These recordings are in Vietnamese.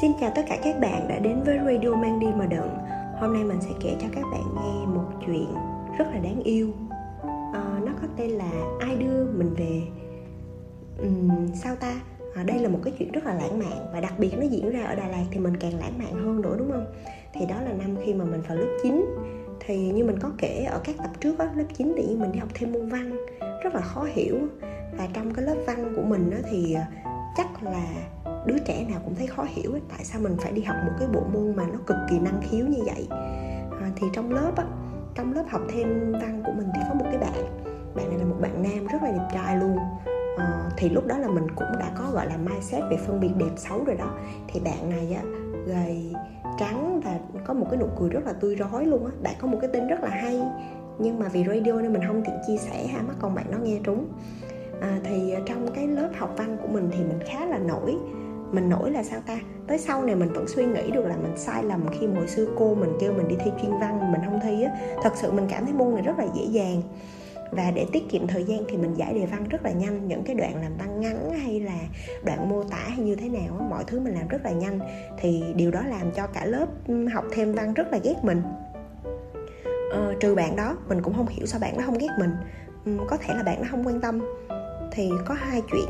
Xin chào tất cả các bạn đã đến với Radio Mang Đi Mà Đựng Hôm nay mình sẽ kể cho các bạn nghe một chuyện rất là đáng yêu. À, Nó có tên là Ai đưa mình về. Uhm, Sao ta? À, đây là một cái chuyện rất là lãng mạn Và đặc biệt nó diễn ra ở Đà Lạt thì mình càng lãng mạn hơn nữa đúng không? Thì đó là năm khi mà mình vào lớp 9 Thì như mình có kể ở các tập trước á, lớp 9 tự nhiên mình đi học thêm môn văn. Rất là khó hiểu. Và trong cái lớp văn của mình á, thì ờ, chắc là đứa trẻ nào cũng thấy khó hiểu ấy, tại sao mình phải đi học một cái bộ môn mà nó cực kỳ năng khiếu như vậy? À, thì trong lớp á trong lớp học thêm văn của mình thì có một cái bạn bạn này là một bạn nam rất là đẹp trai luôn. À, thì lúc đó là mình cũng đã có gọi là mindset về phân biệt đẹp xấu rồi đó. Thì bạn này á gầy trắng và có một cái nụ cười rất là tươi rói luôn á. Bạn có một cái tên rất là hay nhưng mà vì radio nên mình không tiện chia sẻ ha mắc con bạn nó nghe trúng. À, thì ờ, trong cái lớp học văn của mình thì mình khá là nổi mình nổi là sao ta? Tới sau này mình vẫn suy nghĩ được là mình sai lầm khi hồi xưa cô mình kêu mình đi thi chuyên văn mình không thi á. Thật sự mình cảm thấy môn này rất là dễ dàng. Và để tiết kiệm thời gian thì mình giải đề văn rất là nhanh. Những cái đoạn làm văn ngắn hay là đoạn mô tả hay như thế nào mọi thứ mình làm rất là nhanh. Thì điều đó làm cho cả lớp học thêm văn rất là ghét mình. Ờ, trừ bạn đó mình cũng không hiểu sao bạn đó không ghét mình. Có thể là bạn nó không quan tâm. Thì có hai chuyện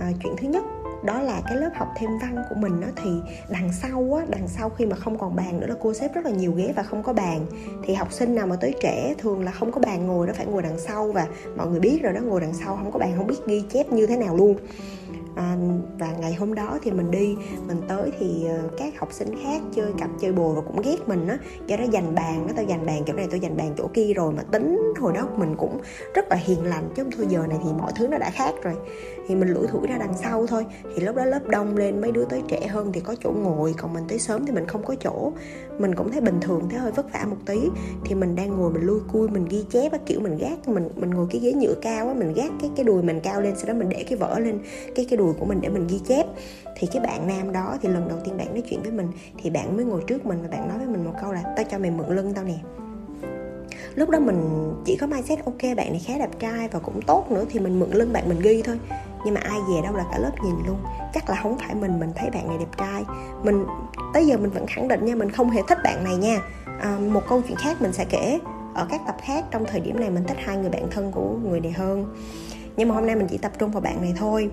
à, chuyện thứ nhất đó là cái lớp học thêm văn của mình đó thì đằng sau á, đằng sau khi mà không còn bàn nữa là cô xếp rất là nhiều ghế và không có bàn. Thì học sinh nào mà tới trễ thường là không có bàn ngồi, nó phải ngồi đằng sau và mọi người biết rồi đó, ngồi đằng sau không có bàn, không biết ghi chép như thế nào luôn à, và ngày hôm đó thì mình đi mình tới thì ờ, các học sinh khác chơi cặp chơi bồ và cũng ghét mình á. Do đó dành bàn nó tao dành bàn chỗ này tôi dành bàn chỗ kia rồi mà tính hồi đó mình cũng rất là hiền lành chứ không thôi giờ này thì mọi thứ nó đã khác rồi. Thì mình lủi thủi ra đằng sau thôi. Thì lúc đó lớp đông lên mấy đứa tới trễ hơn thì có chỗ ngồi còn mình tới sớm thì mình không có chỗ. Mình cũng thấy bình thường thấy hơi vất vả một tí. Thì mình đang ngồi mình lui cui mình ghi chép á kiểu mình gác mình mình ngồi cái ghế nhựa cao á mình gác cái cái đùi mình cao lên sau đó mình để cái vở lên cái cái đùi của mình để mình ghi chép. Thì cái bạn nam đó thì lần đầu tiên bạn nói chuyện với mình thì bạn mới ngồi trước mình và bạn nói với mình một câu là tao cho mày mượn lưng tao nè. Lúc đó mình chỉ có mindset ok bạn này khá đẹp trai và cũng tốt nữa thì mình mượn lưng bạn mình ghi thôi. Nhưng mà ai về đâu là cả lớp nhìn luôn. Chắc là không phải mình mình thấy bạn này đẹp trai. Mình tới giờ mình vẫn khẳng định nha mình không hề thích bạn này nha. À, một câu chuyện khác mình sẽ kể. Ở các tập khác trong thời điểm này mình thích hai người bạn thân của người này hơn. Nhưng mà hôm nay mình chỉ tập trung vào bạn này thôi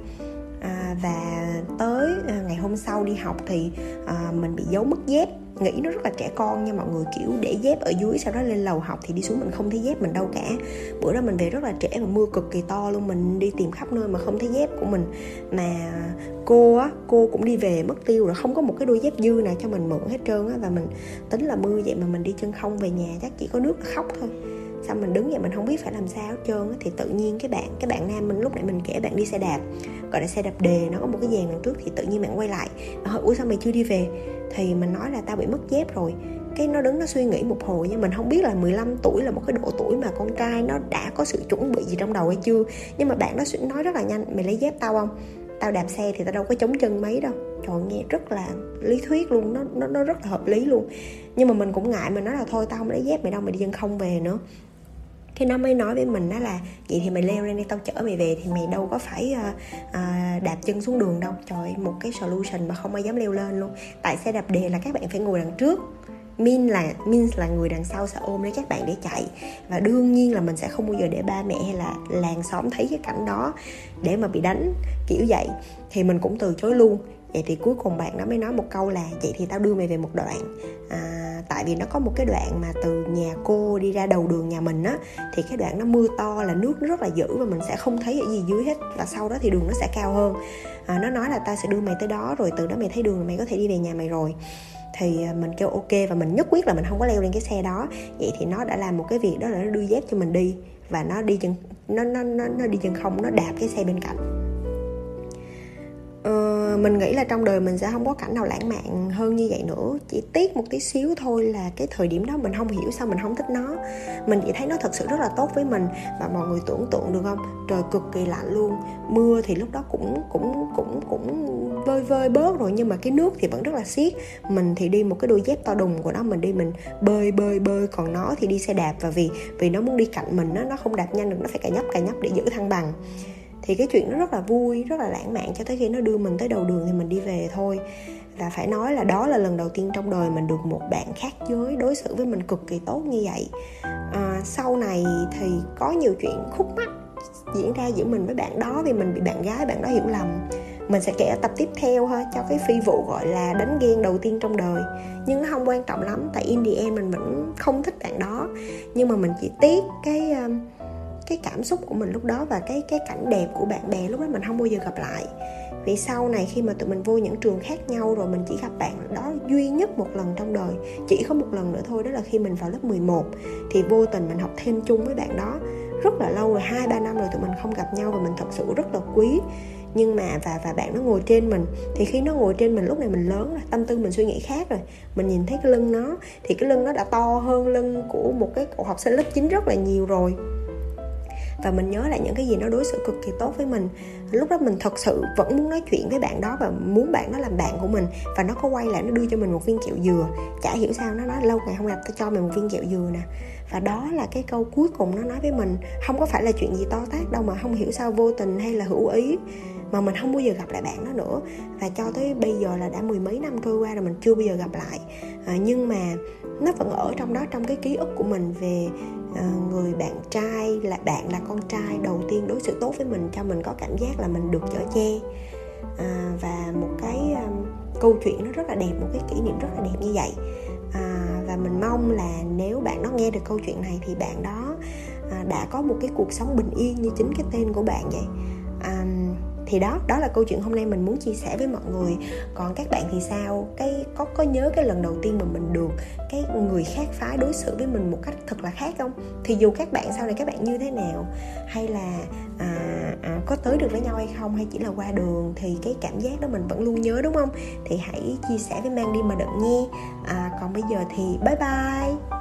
à, và tới à, ngày hôm sau đi học thì à, mình bị giấu mất dép. Nghĩ nó rất là trẻ con nha mọi người kiểu để dép ở dưới sau đó lên lầu học thì đi xuống mình không thấy dép mình đâu cả. Bữa đó mình về rất là trẻ và mưa cực kỳ to luôn mình đi tìm khắp nơi mà không thấy dép của mình. Mà cô á cô cũng đi về mất tiêu rồi không có một cái đôi dép dư nào cho mình mượn hết trơn á và mình tính là mưa vậy mà mình đi chân không về nhà chắc chỉ có nước khóc thôi xong mình đứng vậy mình không biết phải làm sao hết trơn thì tự nhiên cái bạn cái bạn nam mình lúc nãy mình kể bạn đi xe đạp, gọi là xe đạp đề, nó có một cái dàn đằng trước thì tự nhiên bạn quay lại. Hỏi ủa sao mày chưa đi về? Thì mình nói là tao bị mất dép rồi. Cái nó đứng, nó suy nghĩ một hồi nhưng mình không biết là 15 tuổi là một cái độ tuổi mà con trai nó đã có sự chuẩn bị gì trong đầu hay chưa. Nhưng mà bạn nó nói rất là nhanh, mày lấy dép tao không? Tao đạp xe thì tao đâu có chống chân mấy đâu. Trời nghe rất là lý thuyết luôn, nó nó nó rất là hợp lý luôn. Nhưng mà mình cũng ngại, mình nói là thôi tao không lấy dép mày đâu, mày đi dân không về nữa cái nó mới nói với mình đó là vậy thì mày leo lên đây tao chở mày về thì mày đâu có phải uh, uh, đạp chân xuống đường đâu. Trời một cái solution mà không ai dám leo lên luôn. Tại xe đạp đề là các bạn phải ngồi đằng trước. Min là Min là người đằng sau sẽ ôm lấy các bạn để chạy. Và đương nhiên là mình sẽ không bao giờ để ba mẹ hay là làng xóm thấy cái cảnh đó để mà bị đánh kiểu vậy. Thì mình cũng từ chối luôn vậy thì cuối cùng bạn nó mới nói một câu là vậy thì tao đưa mày về một đoạn. À, tại vì nó có một cái đoạn mà từ nhà cô đi ra đầu đường nhà mình á thì cái đoạn nó mưa to là nước nó rất là dữ và mình sẽ không thấy ở gì dưới hết và sau đó thì đường nó sẽ cao hơn. À, nó nói là tao sẽ đưa mày tới đó rồi từ đó mày thấy đường mày có thể đi về nhà mày rồi. Thì à, mình kêu ok. Và mình nhất quyết là mình không có leo lên cái xe đó. Vậy thì nó đã làm một cái việc đó là nó đưa dép cho mình đi và nó đi chân nó nó nó, nó đi chân không nó đạp cái xe bên cạnh mình nghĩ là trong đời mình sẽ không có cảnh nào lãng mạn hơn như vậy nữa. Chỉ tiếc một tí xíu thôi là cái thời điểm đó mình không hiểu sao mình không thích nó. Mình chỉ thấy nó thật sự rất là tốt với mình và mọi người tưởng tượng được không? Trời, cực kỳ lạnh luôn. Mưa thì lúc đó cũng cũng cũng cũng vơi vơi bớt rồi, nhưng mà cái nước thì vẫn rất là xiết. Mình thì đi một cái đôi dép to đùng của nó, mình đi mình bơi bơi bơi. Còn nó thì đi xe đạp và vì vì nó muốn đi cạnh mình nó nó không đạp nhanh được, nó phải cà nhấp cà nhấp để giữ thăng bằng thì cái chuyện nó rất là vui rất là lãng mạn cho tới khi nó đưa mình tới đầu đường thì mình đi về thôi. Và phải nói là đó là lần đầu tiên trong đời mình được một bạn khác giới đối xử với mình cực kỳ tốt như vậy. À, sau này thì có nhiều chuyện khúc mắc diễn ra giữa mình với bạn đó vì mình bị bạn gái bạn đó hiểu lầm. Mình sẽ kể ở tập tiếp theo ha cho cái phi vụ gọi là đánh ghen đầu tiên trong đời. Nhưng nó không quan trọng lắm tại in the end mình vẫn không thích bạn đó. Nhưng mà mình chỉ tiếc cái um, cái cảm xúc của mình lúc đó và cái cái cảnh đẹp của bạn bè lúc đó mình không bao giờ gặp lại. Vì sau này khi mà tụi mình vô những trường khác nhau rồi mình chỉ gặp bạn đó duy nhất một lần trong đời, chỉ có một lần nữa thôi, đó là khi mình vào lớp 11 thì vô tình mình học thêm chung với bạn đó. Rất là lâu rồi, hai, ba năm rồi tụi mình không gặp nhau và mình thật sự rất là quý. Nhưng mà, và và bạn nó ngồi trên mình, thì khi nó ngồi trên mình, lúc này mình lớn rồi, tâm tư mình suy nghĩ khác rồi. Mình nhìn thấy cái lưng nó, thì cái lưng nó đã to hơn lưng của một cái cậu học sinh lớp 9 rất là nhiều rồi và mình nhớ lại những cái gì nó đối xử cực kỳ tốt với mình. Lúc đó mình thật sự vẫn muốn nói chuyện với bạn đó và muốn bạn đó làm bạn của mình. Và nó có quay lại nó đưa cho mình một viên kẹo dừa. Chả hiểu sao nó nói lâu ngày không gặp tao cho mày một viên kẹo dừa nè. Và đó là cái câu cuối cùng nó nói với mình. Không có phải là chuyện gì to tát đâu mà không hiểu sao vô tình hay là hữu ý mà mình không bao giờ gặp lại bạn đó nữa. Và cho tới bây giờ là đã mười mấy năm trôi qua rồi mình chưa bao giờ gặp lại. À, nhưng mà nó vẫn ở trong đó trong cái ký ức của mình về uh, người bạn trai là bạn là con trai đầu tiên đối xử tốt với mình cho mình có cảm giác là mình được chở che. À, và một cái um, câu chuyện nó rất là đẹp một cái kỷ niệm rất là đẹp như vậy. À, và mình mong là nếu bạn nó nghe được câu chuyện này thì bạn đó à, đã có một cái cuộc sống bình yên như chính cái tên của bạn vậy. À, thì đó đó là câu chuyện hôm nay mình muốn chia sẻ với mọi người. Còn các bạn thì sao? Cái có có nhớ cái lần đầu tiên mà mình được cái người khác phái đối xử với mình một cách thật là khác không? Thì dù các bạn sau này các bạn như thế nào hay là à, à, có tới được với nhau hay không hay chỉ là qua đường thì cái cảm giác đó mình vẫn luôn nhớ đúng không? Thì hãy chia sẻ với mang đi mà đợi nghe. À, còn bây giờ thì bye bye!